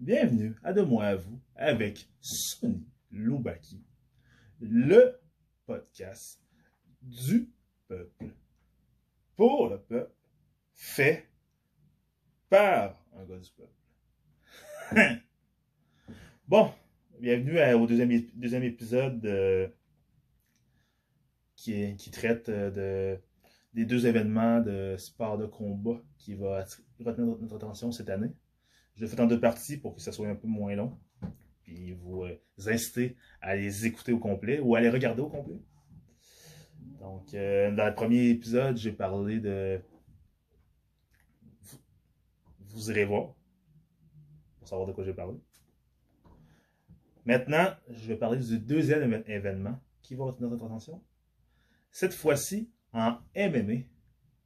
Bienvenue à De moi à vous avec Sonny Loubaki, le podcast du peuple, pour le peuple, fait par un gars du peuple. bon, bienvenue au deuxième, deuxième épisode euh, qui, qui traite euh, de, des deux événements de sport de combat qui va retenir notre attention cette année. Je l'ai fait en deux parties pour que ça soit un peu moins long. Puis vous, euh, inciter à les écouter au complet ou à les regarder au complet. Donc, euh, dans le premier épisode, j'ai parlé de. Vous, irez voir pour savoir de quoi j'ai parlé. Maintenant, je vais parler du deuxième événement qui va retenir notre attention. Cette fois-ci en MMA,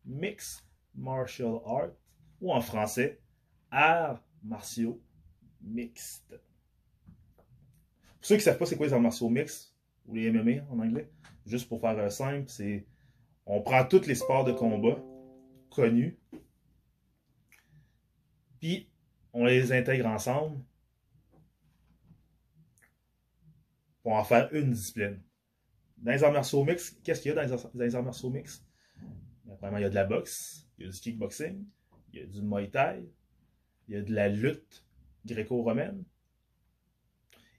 Mixed Martial Art, ou en français, Arts martiaux mixtes. Pour ceux qui ne savent pas c'est quoi les arts martiaux mixtes, ou les MMA en anglais, juste pour faire euh, simple, c'est on prend tous les sports de combat connus, puis on les intègre ensemble pour en faire une discipline. Dans les arts martiaux mixtes, qu'est-ce qu'il y a dans les, arts- martiaux mixtes? Premièrement, il y a de la boxe, il y a du kickboxing, il y a du muay thai, il y a de la lutte gréco-romaine,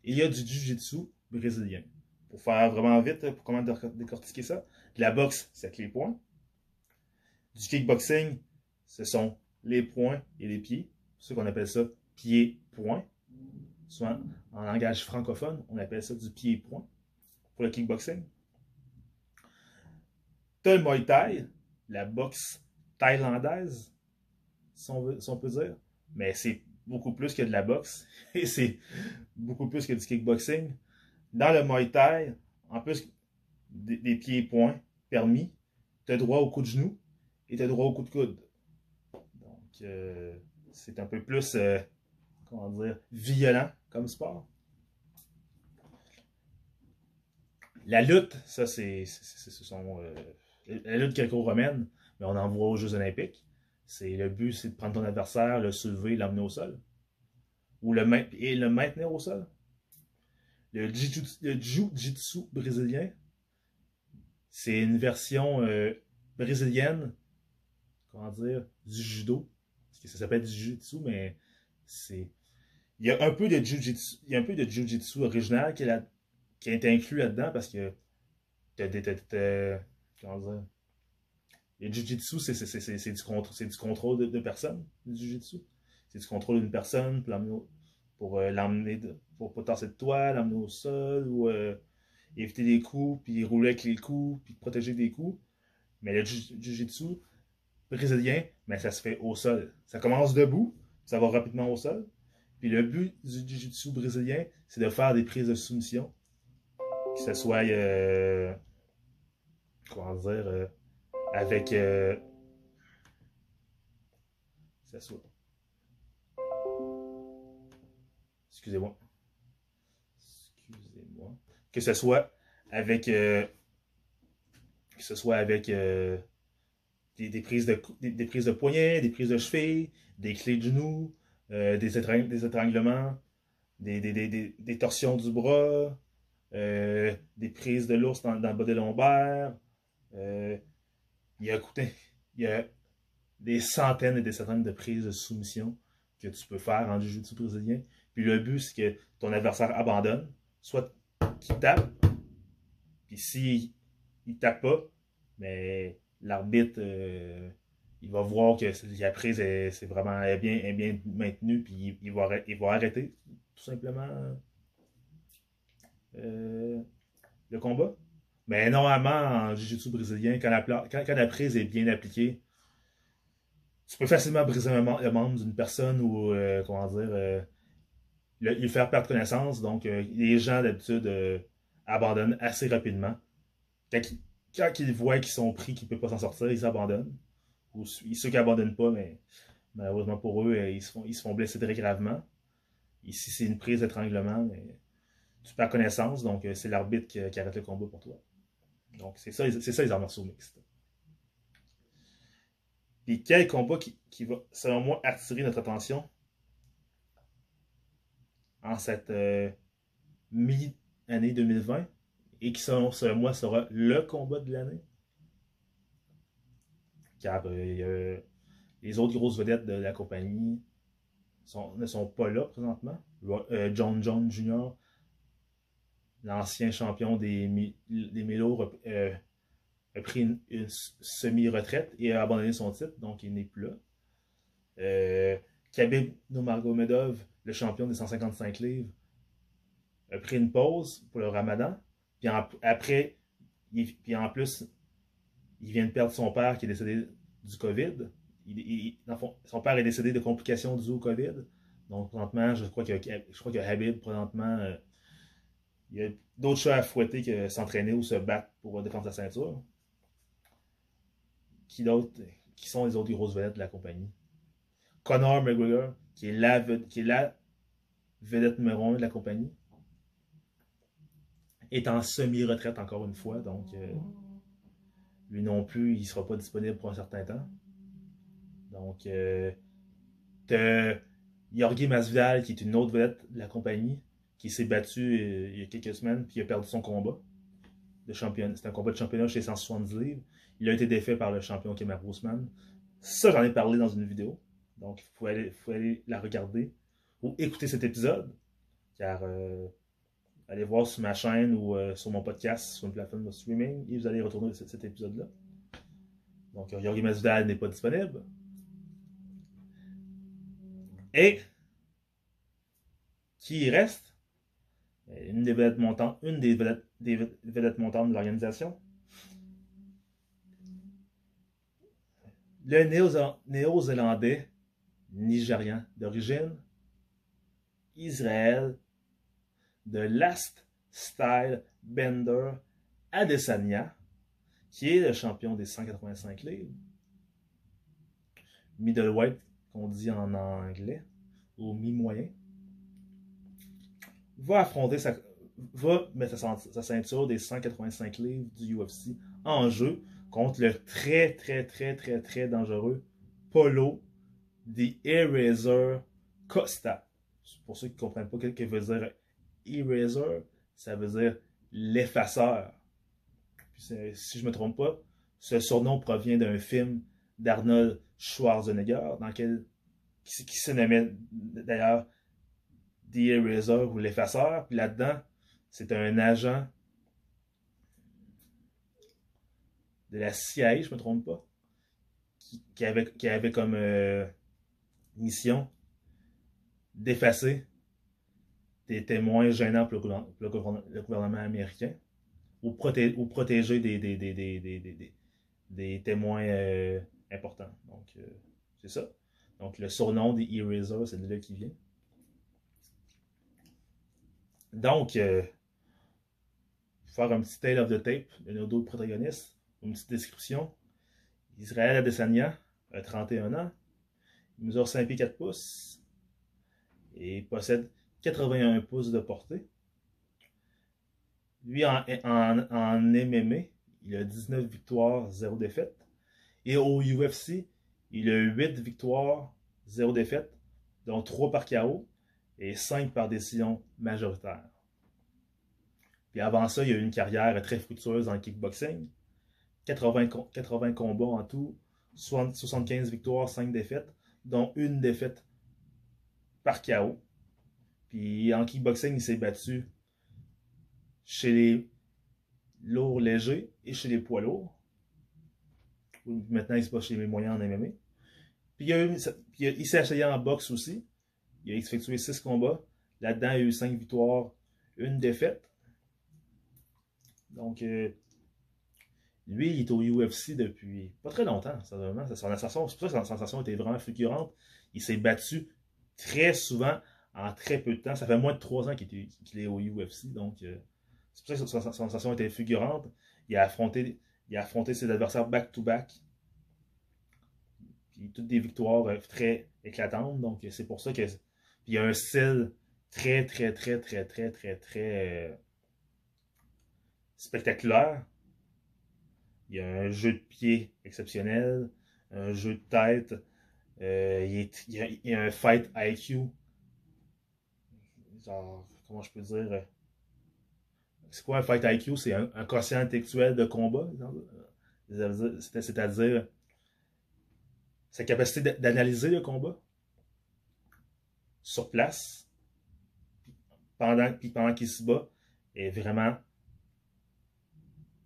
et il y a du jiu-jitsu brésilien. Pour faire vraiment vite, pour comment décor- décortiquer ça, de la boxe, c'est avec les poings. Du kickboxing, ce sont les poings et les pieds. C'est ce qu'on appelle ça pied-point. En langage francophone, on appelle ça du pied-point pour le kickboxing. T'as le Thai, la boxe thaïlandaise, si on peut dire. Mais c'est beaucoup plus que de la boxe. Et c'est beaucoup plus que du kickboxing. Dans le Muay Thai, en plus des, des pieds-points permis, tu as droit au coup de genou et tu as droit au coup de coude. Donc, euh, c'est un peu plus, euh, comment dire, violent comme sport. La lutte, ça, c'est- ce sont, euh, la lutte gréco-romaine, mais on en voit aux Jeux Olympiques. C'est le but, c'est de prendre ton adversaire, le soulever, l'emmener au sol. Ou le maintenir au sol. Le jiu- le jiu-jitsu brésilien, c'est une version euh, brésilienne, comment dire, du judo. Parce que ça s'appelle du jiu-jitsu, mais c'est. Il y a un peu de jiu-jitsu, il y a un peu de jiu-jitsu original qui est, qui a inclus là-dedans parce que Comment dire? Le jiu-jitsu, c'est, du, contre, c'est du contrôle de, personne. C'est du contrôle d'une personne pour l'emmener, pour, euh, de- toi, l'emmener au sol, ou euh, éviter des coups, puis rouler avec les coups, puis protéger des coups. Mais le jiu- jiu-jitsu brésilien, mais ça se fait au sol. Ça commence debout, ça va rapidement au sol. Puis le but du jiu-jitsu brésilien, c'est de faire des prises de soumission. Que ce soit, euh, comment dire, euh, avec, euh, excusez-moi, excusez-moi, que ce soit avec, euh, que ce soit avec euh, des, des prises de, des, des prises de poignet, des prises de cheville, des clés de genoux, euh, des, des étranglements, des, torsions du bras, des prises de l'ours dans, dans le bas des lombaires. Il, y a, des centaines et des centaines de prises de soumission que tu peux faire en jiu-jitsu brésilien. Puis le but, c'est que ton adversaire abandonne, soit qu'il tape, puis s'il il tape pas, mais l'arbitre, euh, il va voir que la prise est, c'est vraiment est bien, bien maintenue, puis il va arrêter tout simplement euh, le combat. Mais normalement, en jiu-jitsu brésilien, quand la, quand, la prise est bien appliquée, tu peux facilement briser le membre d'une personne ou, euh, comment dire, euh, le- lui faire perdre connaissance. Donc, euh, les gens, d'habitude, abandonnent assez rapidement. Quand, ils- voient qu'ils sont pris, qu'ils ne peuvent pas s'en sortir, ils abandonnent. Ou ceux qui abandonnent pas, mais malheureusement pour eux, ils se font, ils se font blesser très gravement. Ici, c'est une prise d'étranglement, mais tu perds connaissance, donc c'est l'arbitre qui arrête le combat pour toi. Donc, c'est ça, ça les arts martiaux mixtes. Puis quel combat qui, qui va, selon moi, attirer notre attention en cette euh, mi-année 2020 et qui, selon, moi, sera le combat de l'année? Car euh, les autres grosses vedettes de la compagnie ne sont pas là présentement. Euh, John John Jr., l'ancien champion des, des Mélos, euh, a pris une, semi-retraite et a abandonné son titre, donc il n'est plus là. Euh, Khabib Nurmagomedov, le champion des 155 livres, a pris une pause pour le ramadan. Puis après, puis en plus, il vient de perdre son père qui est décédé du COVID. son père est décédé de complications au COVID. Donc, présentement, je crois que, je crois que Habib, présentement, euh, il y a d'autres choses à fouetter que s'entraîner ou se battre pour défendre sa ceinture. Qui qui sont les autres grosses vedettes de la compagnie? Conor McGregor, qui est la, qui est la vedette numéro 1 de la compagnie, est en semi-retraite encore une fois. Donc, euh, lui non plus, il ne sera pas disponible pour un certain temps. Donc, euh, Yorgi Masvidal, qui est une autre vedette de la compagnie, qui s'est battu euh, il y a quelques semaines, puis il a perdu son combat. de un combat de championnat chez 170 livres. Il a été défait par le champion Kemar Rousman. Ça, j'en ai parlé dans une vidéo. Donc, il faut aller, la regarder ou écouter cet épisode. Car euh, allez voir sur ma chaîne ou euh, sur mon podcast, sur une plateforme de streaming, et vous allez retourner cet, cet épisode-là. Donc, Yorgi Masvidal n'est pas disponible. Et qui reste? Une des vedettes montantes, une des vedettes, des vedettes montantes de l'organisation. Le néo-zélandais nigérian d'origine, Israël, de Last Style Bender Adesanya, qui est le champion des 185 livres. Middleweight qu'on dit en anglais, au mi-moyen, va affronter sa, va mettre sa, ceinture des 185 livres du UFC en jeu contre le très, très, très, très, très dangereux Polo The Eraser Costa. Pour ceux qui ne comprennent pas ce que veut dire Eraser, ça veut dire l'effaceur. si je ne me trompe pas, ce surnom provient d'un film d'Arnold Schwarzenegger, dans lequel, qui, qui se nommait d'ailleurs The Eraser ou l'effaceur. Puis là-dedans, c'est un agent de la CIA, je me trompe pas, qui, avait, qui avait comme euh, mission d'effacer des témoins gênants pour le, gouvernement américain ou, protéger des, témoins euh, important. Donc, euh, c'est ça. Donc, le surnom des Eraser, c'est de là qui vient. Donc, euh, faire un petit tale of the tape de nos deux protagonistes, une petite description. Israël Adesanya a 31 ans, il mesure 5 pieds 4 pouces et possède 81 pouces de portée. Lui, en, en, MMA, il a 19 victoires, 0 défaites. Et au UFC, il a 8 victoires, 0 défaites, dont 3 par KO et 5 par décision majoritaire. Puis avant ça, il a eu une carrière très fructueuse en kickboxing. 80, 80 combats en tout, 75 victoires, 5 défaites, dont une défaite par KO. Puis en kickboxing, il s'est battu chez les lourds légers et chez les poids lourds. Maintenant, il se passe chez les moyens en MMA. Puis il, s'est essayé en boxe aussi. Il a effectué 6 combats. Là-dedans, il a eu 5 victoires, une défaite. Donc, euh, lui, il est au UFC depuis pas très longtemps. Ça, sensation, c'est pour ça que sa sensation était vraiment fulgurante. Il s'est battu très souvent en très peu de temps. Ça fait moins de 3 ans qu'il est au UFC. Donc, euh, c'est pour ça que sa sensation était fulgurante. Il a affronté il a affronté ses adversaires back-to-back. Puis toutes des victoires euh, très éclatantes. Donc c'est pour ça que. Il y a un style très, très, très, très, très, très, très euh, spectaculaire. Il y a un jeu de pied exceptionnel, un jeu de tête. Euh, il, y a, un fight IQ genre, comment je peux dire, euh, c'est quoi un fight IQ? C'est un, quotient intellectuel de combat, c'est-à-dire sa capacité d'analyser le combat sur place, pendant, pendant qu'il se bat, est vraiment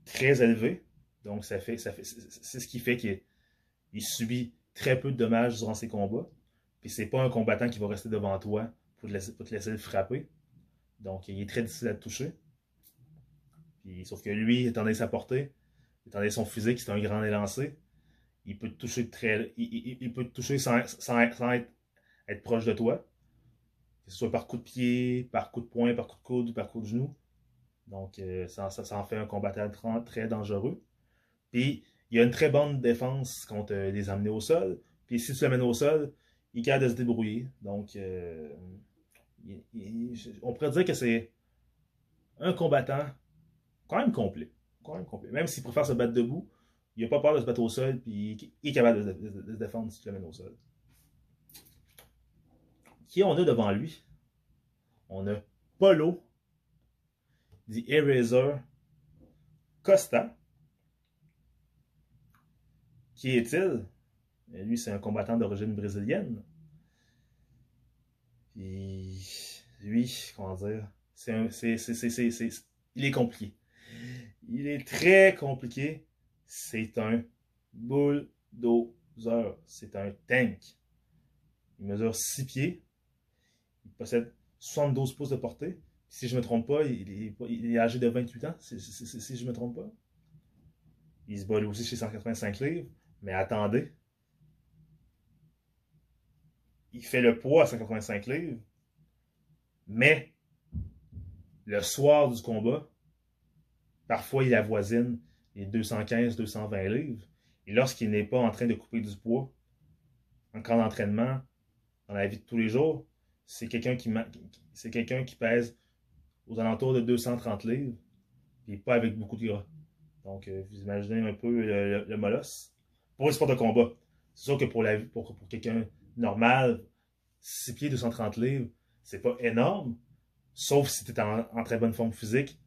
très élevé. Donc, ça fait, ça fait, c'est ce qui fait qu'il subit très peu de dommages durant ses combats. Puis c'est pas un combattant qui va rester devant toi pour te laisser, pour te le frapper. Donc, il est très difficile à te toucher. Puis, sauf que lui, étant donné sa portée, étant donné son physique, c'est un grand élancé, il peut te toucher très. Il, toucher sans, être, proche de toi. Que ce soit par coup de pied, par coup de poing, par coup de coude, par coup de genou. Donc, euh, ça, ça, en fait un combattant très dangereux. Puis, il a une très bonne défense contre les amener au sol. Puis, si tu l'amènes au sol, il est capable de se débrouiller. Donc, euh, on pourrait dire que c'est un combattant quand même complet. Quand même complet. Même s'il préfère se battre debout, il n'a pas peur de se battre au sol, puis il est capable de, se défendre si tu l'amènes au sol. Qui on a devant lui? On a Polo The Eraser Costa. Qui est-il? Lui, c'est un combattant d'origine brésilienne. Puis, lui, comment dire, c'est c'est, il est compliqué. Il est très compliqué. C'est un bulldozer. C'est un tank. Il mesure 6 pieds. Il possède 72 pouces de portée si je ne me trompe pas, il est, âgé de 28 ans, si, je ne me trompe pas. Il se bat aussi chez 185 livres, mais attendez. Il fait le poids à 185 livres, mais le soir du combat, parfois il avoisine les 215-220 livres. Et lorsqu'il n'est pas en train de couper du poids, en camp d'entraînement, dans la vie de tous les jours, c'est quelqu'un qui, pèse aux alentours de 230 livres, puis pas avec beaucoup de gras. Donc, euh, vous imaginez un peu le, molosse. Pour le sport de combat, c'est sûr que pour, la, pour, pour quelqu'un normal, 6 pieds, 230 livres, c'est pas énorme, sauf si tu es en, très bonne forme physique,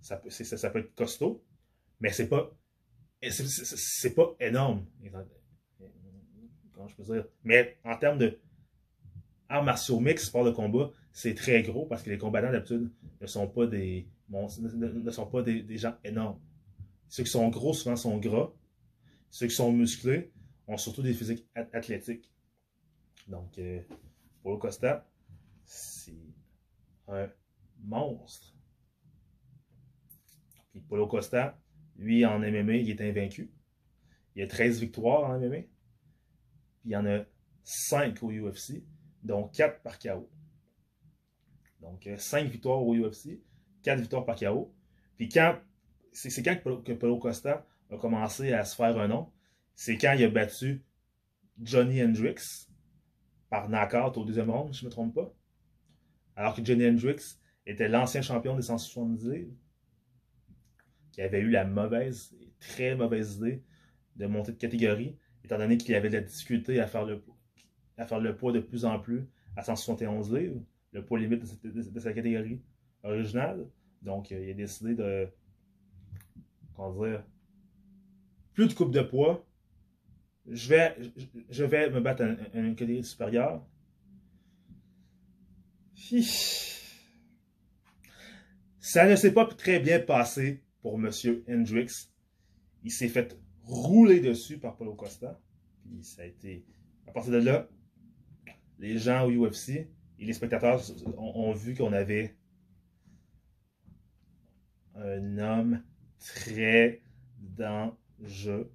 ça peut, ça, peut être costaud, mais c'est pas c'est pas énorme. Comment je peux dire? Mais en termes de arts martiaux mix, sport de combat, c'est très gros parce que les combattants d'habitude ne sont pas des ne sont pas des, gens énormes. Ceux qui sont gros souvent sont gras. Ceux qui sont musclés ont surtout des physiques athlétiques. Donc, euh, Paulo Costa, c'est un monstre. Puis Paulo Costa, lui, en MMA, il est invaincu. Il a 13 victoires en MMA. Puis il y en a 5 au UFC, dont 4 par KO. Donc, 5 euh, victoires au UFC, 4 victoires par KO. Puis quand, c'est quand que Paulo Costa a commencé à se faire un nom, c'est quand il a battu Johnny Hendricks par knockout au deuxième round, si je ne me trompe pas. Alors que Johnny Hendricks était l'ancien champion des 170 livres, qui avait eu la mauvaise, très mauvaise idée de monter de catégorie, étant donné qu'il avait de la difficulté à faire le, à faire le poids de plus en plus à 171 livres le poids limite de, sa catégorie originale. Donc, euh, il a décidé de. Comment dire Plus de coupe de poids. Je vais, je vais me battre à une catégorie supérieure. Ça ne s'est pas très bien passé pour M. Hendrix. Il s'est fait rouler dessus par Paulo Costa. Puis ça a été. À partir de là, les gens au UFC et les spectateurs ont, vu qu'on avait un homme très dangereux.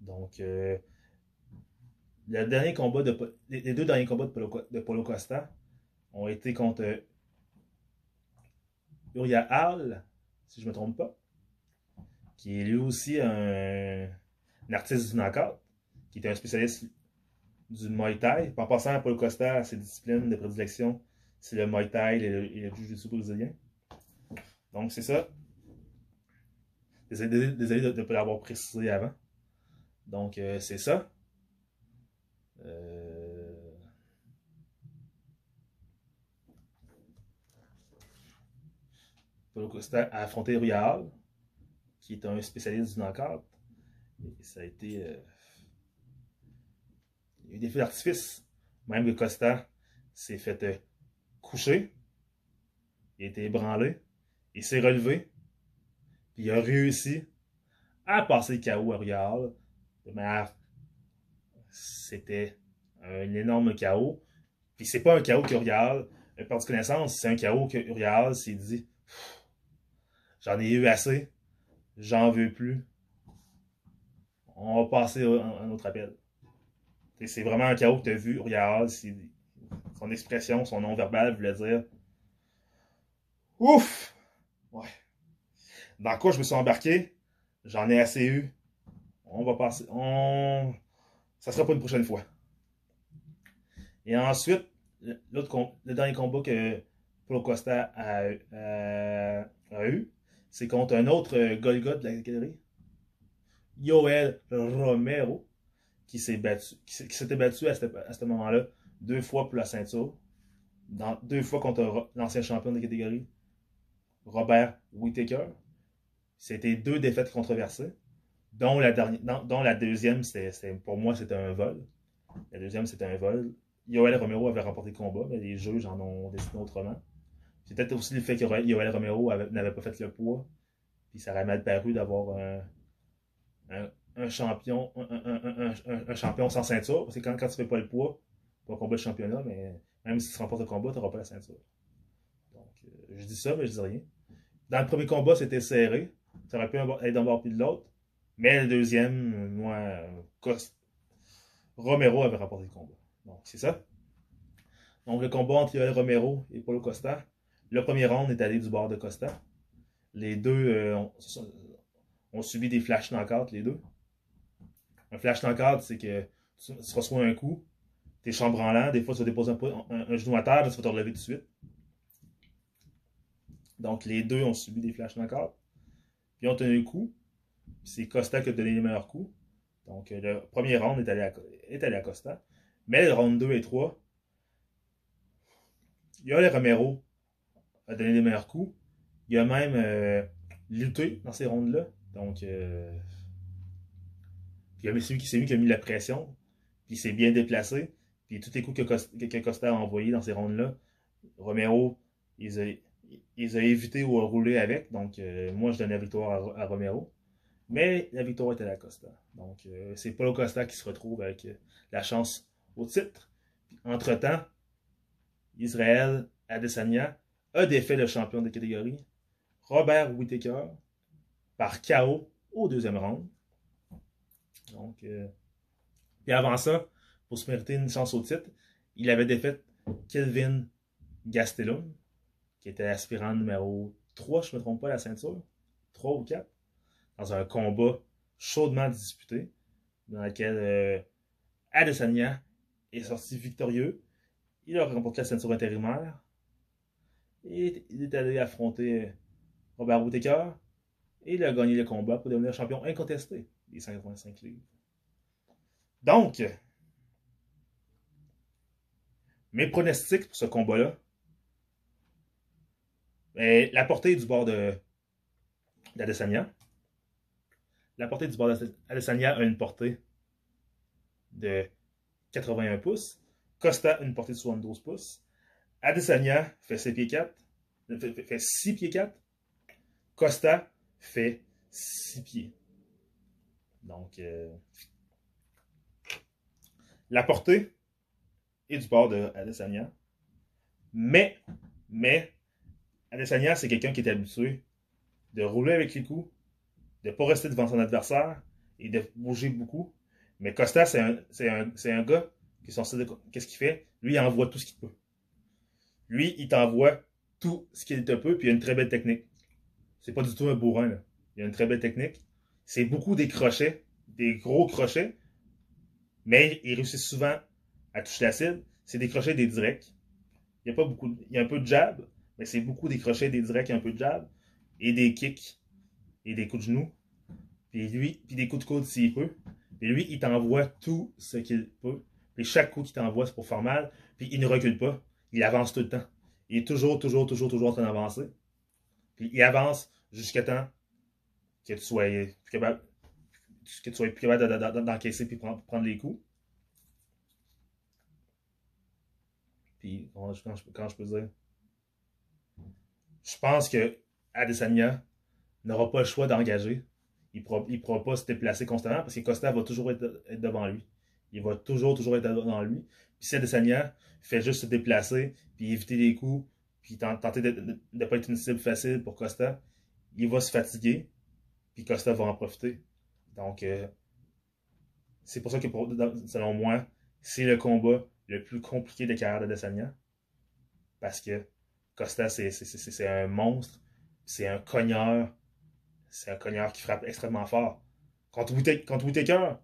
Donc, euh, les deux derniers combats de Polo, de Polo Costa ont été contre Uriah Hall, si je ne me trompe pas, qui est lui aussi un, artiste du knockout, qui est un spécialiste du Muay Thai. En passant, Paul Costa, ses disciplines de prédilection, c'est le Muay Thai et le, et le Jiu-Jitsu brésilien. Donc, c'est ça. Désolé, de ne pas l'avoir précisé avant. Donc, euh, c'est ça. Euh... Paulo Costa a affronté Ruyal, qui est un spécialiste du knockout. Et ça a été. Euh, il y a eu des feux d'artifice. Même que Costa s'est fait euh, coucher. Il a été ébranlé. Il s'est relevé. Puis il a réussi à passer le KO à Ruyal. De manière. C'était un énorme chaos. Puis c'est pas un chaos que Urial a perdu connaissance, c'est un chaos que Urial s'est dit J'en ai eu assez, j'en veux plus. On va passer un autre appel. C'est vraiment un chaos que tu as vu, Urial, son expression, son nom verbal voulait dire Ouf! Ouais. Dans quoi je me suis embarqué? J'en ai assez eu. On va passer. On... Ça sera pas une prochaine fois. Et ensuite, l'autre le dernier combat que Paulo Costa a, eu, c'est contre un autre Golgot de la galerie, Yoel Romero, qui s'est battu, qui s'était battu à ce, moment-là deux fois pour la ceinture, deux fois contre l'ancien champion de catégorie, Robert Whittaker. C'était deux défaites controversées, dont la, deuxième, pour moi, c'était un vol. La deuxième, c'était un vol. Yoel Romero avait remporté le combat, mais les juges en ont décidé autrement. C'est peut-être aussi le fait que Yoel Romero n'avait pas fait le poids, puis ça aurait mal paru d'avoir un, champion un, champion sans ceinture, parce que quand, quand tu fais pas le poids, pour un combat de championnat, mais même si tu remportes le combat, tu n'auras pas la ceinture. Donc, euh, je dis ça, mais je dis rien. Dans le premier combat, c'était serré. Ça aurait pu être d'un bord puis de l'autre. Mais le deuxième, moi, Romero avait remporté le combat. Donc, c'est ça. Donc, le combat entre Romero et Paulo Costa. Le premier round est allé du bord de Costa. Les deux euh, ont, subi des flash knockouts, les deux. Un flash knockout, c'est que tu, reçois un coup, tu es chambranlant, des fois tu vas déposer un, genou à terre, tu vas te relever tout de suite. Donc, les deux ont subi des flash knockouts. Puis, ont tenu un coup. C'est Costa qui a donné les meilleurs coups. Donc, le premier round est allé est allé à Costa. Mais le round 2 et 3, il y a les Romero a donné les meilleurs coups. Il a même euh, lutté dans ces rondes-là. Donc, euh, puis il y a celui qui s'est mis qui a mis la pression. Puis il s'est bien déplacé. Puis tous les coups que, Costa, a envoyés dans ces rondes-là, Romero, ils a évité ou a roulé avec. Donc, euh, moi, je donne la victoire à, Romero. Mais la victoire était à Costa. Donc, c'est Paulo Costa qui se retrouve avec la chance au titre. Entre-temps, Israël Adesanya a défait le champion de catégorie, Robert Whittaker, par KO au deuxième round. Donc, euh, et avant ça, pour se mériter une chance au titre, il avait défait Kelvin Gastelum, qui était aspirant numéro 3, je ne me trompe pas, la ceinture, 3 ou 4, dans un combat chaudement disputé, dans lequel euh, Adesanya est sorti victorieux. Il a remporté la ceinture intérimaire. Et il est allé affronter Robert Whittaker. Et il a gagné le combat pour devenir champion incontesté des 185 livres. Donc, mes pronostics pour ce combat-là, ben, la portée du bord de d'Adesanya. La portée du bord d'Adesanya a une portée de 81 pouces. Costa, une portée de 72 pouces. Adesanya fait 6 pieds 4. Fait, 6 pieds 4. Costa fait 6 pieds. Donc, euh, la portée est du bord de Adesanya. Mais, mais, Adesanya, c'est quelqu'un qui est habitué de rouler avec les coups, de ne pas rester devant son adversaire et de bouger beaucoup. Mais Costa, c'est un, un, gars qui est censé. Qu'est-ce qu'il fait? Lui, il envoie tout ce qu'il peut. Lui, il t'envoie tout ce qu'il te peut, puis il a une très belle technique. C'est pas du tout un bourrin, là. Il a une très belle technique. C'est beaucoup des crochets, des gros crochets, mais il réussit souvent à toucher la cible. C'est des crochets des directs. Il y a pas beaucoup. Il y a un peu de jab, mais c'est beaucoup des crochets, des directs un peu de jab. Et des kicks. Et des coups de genoux. Puis lui, puis des coups de coude s'il peut. Et lui, il t'envoie tout ce qu'il peut. Puis chaque coup qu'il t'envoie, c'est pour faire mal. Puis il ne recule pas. Il avance tout le temps. Il est toujours, toujours, toujours, toujours en train d'avancer. Puis Puis il avance jusqu'à temps que tu sois plus capable, que tu sois plus capable d'encaisser puis prendre, prendre les coups. Puis, quand je, peux dire, je pense que Adesanya n'aura pas le choix d'engager. Il ne pourra, pas se déplacer constamment parce que Costa va toujours être, devant lui. Il va toujours, toujours être devant lui. Puis si Adesanya fait juste se déplacer, puis éviter les coups, puis tenter de ne pas être une cible facile pour Costa, il va se fatiguer, puis Costa va en profiter. Donc, euh, c'est pour ça que, selon moi, c'est le combat le plus compliqué de carrière d'Adesanya. Parce que Costa, c'est un monstre, c'est un cogneur, c'est un cogneur qui frappe extrêmement fort. Contre Whitaker,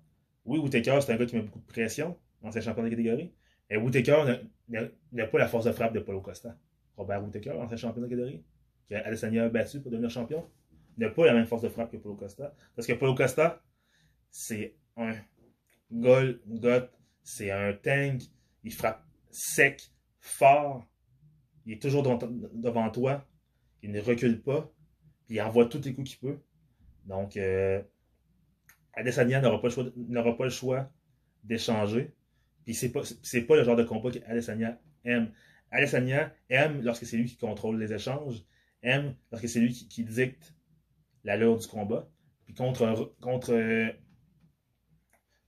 oui, Whitaker, c'est un gars qui met beaucoup de pression dans ses champions de catégorie. Et Whitaker n'a pas la force de frappe de Paulo Costa. Robert Whitaker, ancien champion de catégorie, qui a Alessandra battu pour devenir champion, n'a pas la même force de frappe que Paulo Costa. Parce que Paulo Costa, c'est un goal, got, c'est un tank, il frappe sec, fort, il est toujours devant toi, il ne recule pas, il envoie tous les coups qu'il peut. Donc, euh, Adesanya n'aura pas le choix, d'échanger. Puis c'est pas, pas le genre de combat qu'Adesanya aime. Adesanya aime lorsque c'est lui qui contrôle les échanges, aime lorsque c'est lui qui, dicte l'allure du combat. Puis contre, contre euh,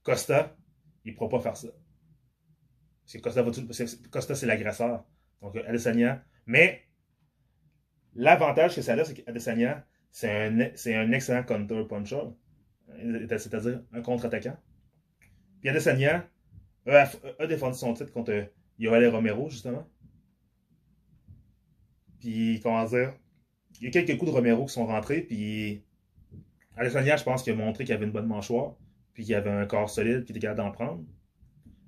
Costa, il ne pourra pas faire ça. Costa, Costa c'est l'agresseur. Donc Adesanya. Mais l'avantage que ça a, c'est qu'Adesanya, c'est un, un excellent counter-puncher. C'est-à-dire un contre-attaquant. Puis Adesanya a, a, défendu son titre contre Yoel Romero, justement. Puis, comment dire, il y a quelques coups de Romero qui sont rentrés, puis Alessandria, je pense qu'il a montré qu'il avait une bonne mâchoire, puis qu'il avait un corps solide, qu'il était capable d'en prendre.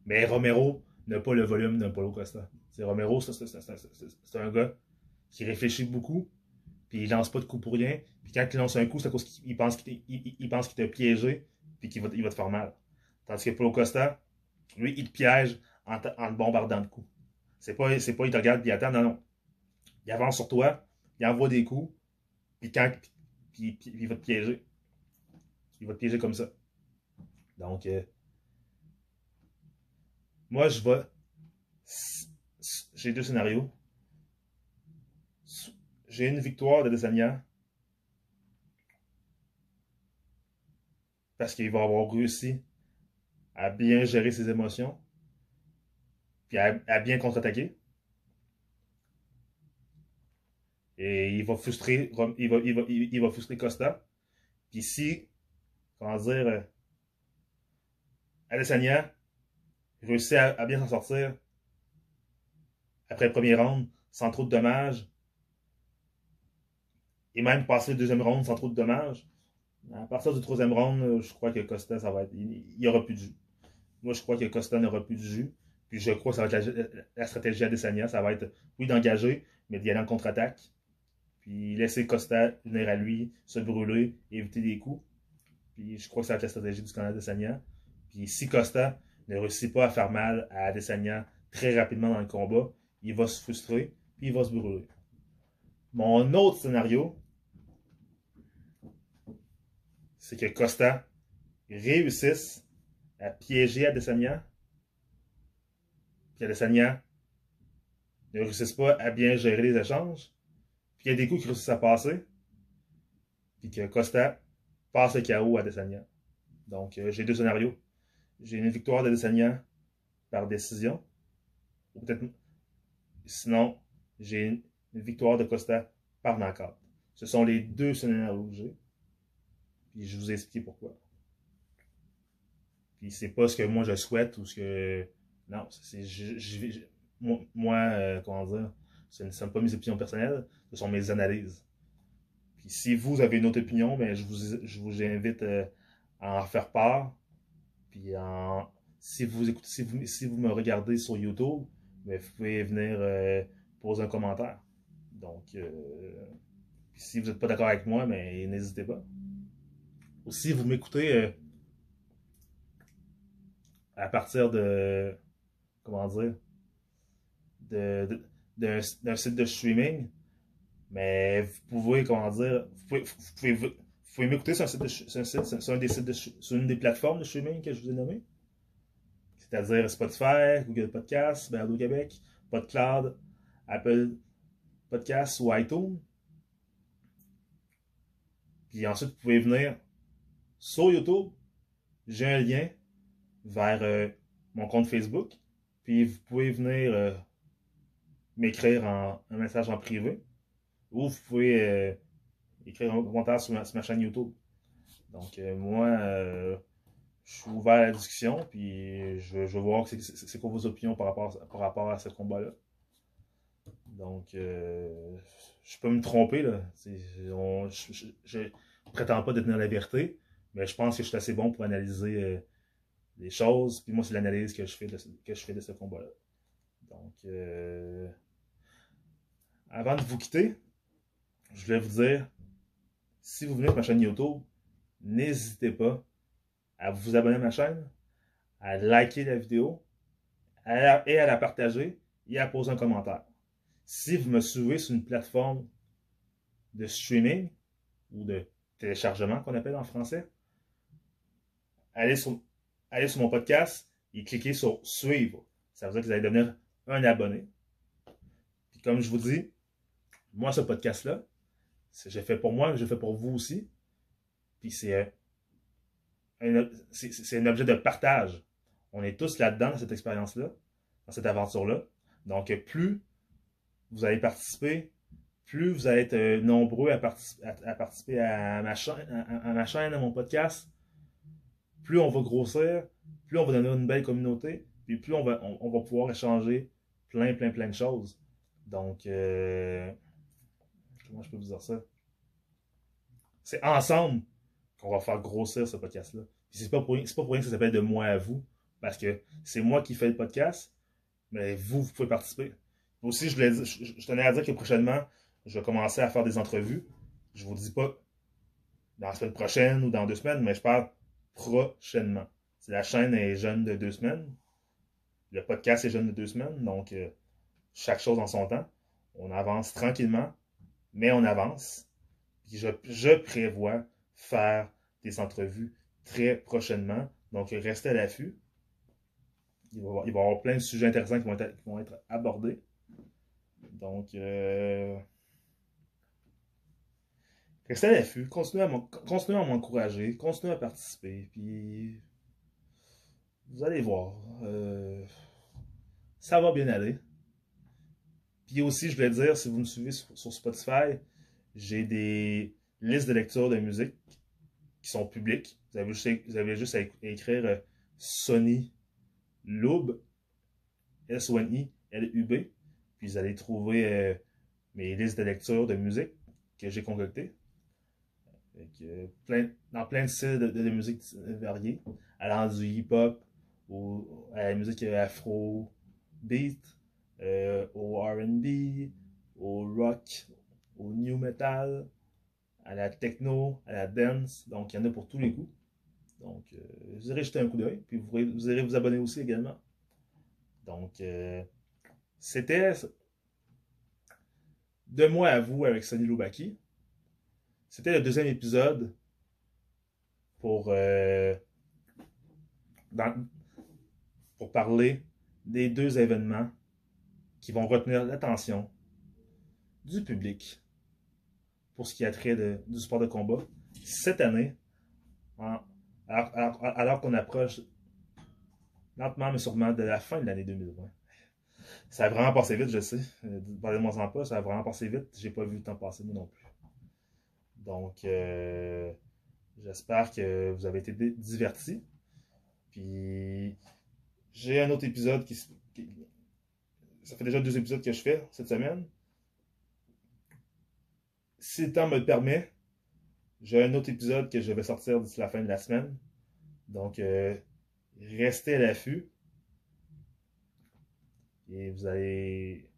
Mais Romero n'a pas le volume d'un Polo Costa. C'est Romero, c'est un gars qui réfléchit beaucoup, puis il lance pas de coups pour rien. Puis quand il lance un coup, c'est à cause qu'il pense qu'il t'a piégé, puis qu'il va, il va te faire mal. Tandis que Polo Costa, lui, il te piège en, en te bombardant de coups. C'est pas, pas il te regarde puis il attend, non, non il avance sur toi, il envoie des coups, puis quand puis, il va te piéger. Il va te piéger comme ça. Donc, euh, moi, je vais. J'ai deux scénarios. J'ai une victoire de Desania. Parce qu'il va avoir réussi à bien gérer ses émotions. Puis à bien contre-attaquer. Et il va frustrer, il va, il va, il va frustrer Costa. Puis si, comment dire, euh, Alessania réussit à, bien s'en sortir après le premier round sans trop de dommages, et même passer le deuxième round sans trop de dommages, à partir du troisième round, je crois que Costa, ça va être. Il n'y aura plus de jus. Moi, je crois que Costa n'aura plus de jus. Puis je crois que ça va être la, stratégie Adesanya. Ça va être, oui, d'engager, mais d'y aller en contre-attaque puis laisser Costa venir à lui, se brûler, éviter des coups. Puis je crois que ça la stratégie du Canada Adesanya. Puis si Costa ne réussit pas à faire mal à Adesanya très rapidement dans le combat, il va se frustrer, puis il va se brûler. Mon autre scénario, c'est que Costa réussisse à piéger Adesanya, puis Adesanya ne réussisse pas à bien gérer les échanges, puis il y a des coups qui réussissent à passer. Puis que Costa passe le KO à Desania. Donc, euh, j'ai deux scénarios. J'ai une victoire de Desania par décision. Ou peut-être. Sinon, j'ai une, victoire de Costa par knockout. Ce sont les deux scénarios que j'ai. Puis je vous ai expliqué pourquoi. Puis c'est pas ce que moi je souhaite ou ce que. Non, c'est. Moi, euh, comment dire ce ne sont pas mes opinions personnelles, ce sont mes analyses. Puis si vous avez une autre opinion, ben, je, vous, je vous invite euh, à en faire part. Puis si, vous écoutez, si, vous, si vous me regardez sur YouTube, ben, vous pouvez venir euh, poser un commentaire. Donc, euh, si vous n'êtes pas d'accord avec moi, ben, n'hésitez pas. Ou si vous m'écoutez à partir de, comment dire, de d'un site de streaming, Mais vous pouvez, comment dire, vous pouvez, vous pouvez, m'écouter sur un sur sur une des plateformes de streaming que je vous ai nommé. C'est-à-dire Spotify, Google Podcasts, Balado Québec, PodCloud, Apple Podcasts ou iTunes. Puis ensuite, vous pouvez venir sur YouTube. J'ai un lien vers euh, mon compte Facebook. Puis vous pouvez venir euh, m'écrire un message en privé. Ou vous pouvez euh, écrire un commentaire sur ma, chaîne YouTube. Donc moi, je suis ouvert à la discussion. Puis je, veux voir c'est quoi vos opinions par rapport, par rapport à ce combat-là. Donc, je peux me tromper. Là. je, ne prétends pas détenir la vérité, mais je pense que je suis assez bon pour analyser les choses. Puis moi, c'est l'analyse que je fais de ce, que je fais de ce combat-là. Donc, euh, avant de vous quitter, je voulais vous dire, si vous venez sur ma chaîne YouTube, n'hésitez pas à vous abonner à ma chaîne, à liker la vidéo et à la partager et à poser un commentaire. Si vous me suivez sur une plateforme de streaming ou de téléchargement qu'on appelle en français, allez sur allez sur mon podcast et cliquez sur suivre. Ça veut dire que vous allez devenir un abonné. Puis comme je vous dis, moi, ce podcast-là, j'ai fait pour moi, j'ai fait pour vous aussi. Puis c'est un, un objet de partage. On est tous là-dedans, dans cette expérience-là, dans cette aventure-là. Donc, plus vous allez participer, plus vous allez être euh, nombreux à, participer à ma, chaîne, à ma chaîne, à mon podcast, plus on va grossir, plus on va donner une belle communauté, puis plus on va, on, va pouvoir échanger plein, plein, plein de choses. Donc, euh, comment je peux vous dire ça? C'est ensemble qu'on va faire grossir ce podcast-là. c'est pas pas pour rien que ça s'appelle de moi à vous, parce que c'est moi qui fais le podcast, mais vous, vous pouvez participer. Aussi, je, tenais à dire que prochainement, je vais commencer à faire des entrevues. Je vous dis pas dans la semaine prochaine ou dans deux semaines, mais je parle prochainement. La chaîne est jeune de deux semaines. Le podcast est jeune de deux semaines. Donc, euh, chaque chose en son temps. On avance tranquillement, mais on avance. je, je prévois faire des entrevues très prochainement. Donc, restez à l'affût. Il va, y avoir plein de sujets intéressants qui vont être, abordés. Donc, euh, Restez à l'affût, continuez à m'encourager, continuez à participer, puis vous allez voir, euh, ça va bien aller. Puis aussi, je voulais dire, si vous me suivez sur, Spotify, j'ai des listes de lecture de musique qui sont publiques. Vous avez juste, à écrire euh, Sony Lube, S-O-N-I, L-U-B, puis vous allez trouver euh, mes listes de lecture de musique que j'ai concoctées plein, dans plein de styles de, musique variés, allant du hip-hop à la musique afro, beat, euh, au RB, au rock, au new metal, à la techno, à la dance. Donc, il y en a pour tous les goûts. Donc, euh, vous irez jeter un coup d'œil, puis vous, vous, irez vous abonner aussi également. Donc, euh, c'était de moi à vous avec Sonny Loubaki. C'était le deuxième épisode pour, pour parler des deux événements qui vont retenir l'attention du public pour ce qui a trait du sport de combat cette année, alors, qu'on approche lentement mais sûrement de la fin de l'année 2020. Ça a vraiment passé vite, je sais. Euh, parlez-moi en pas, ça a vraiment passé vite. J'ai pas vu le temps passer, moi non plus. Donc, euh, j'espère que vous avez été divertis. Puis, j'ai un autre épisode qui, Ça fait déjà deux épisodes que je fais cette semaine. Si le temps me le permet, j'ai un autre épisode que je vais sortir d'ici la fin de la semaine. Donc, euh, restez à l'affût. Et vous allez.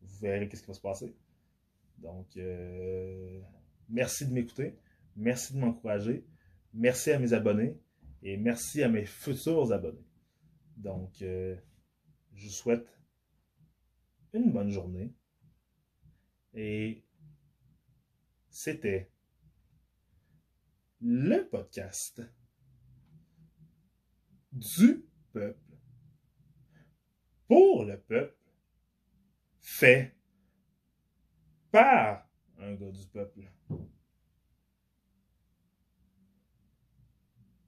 Vous verrez qu'est-ce qui va se passer. Donc, euh, Merci de m'écouter. Merci de m'encourager. Merci à mes abonnés. Et merci à mes futurs abonnés. Donc, euh, je vous souhaite une bonne journée. Et c'était le podcast du peuple pour le peuple fait par un gars du peuple.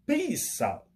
Peace out.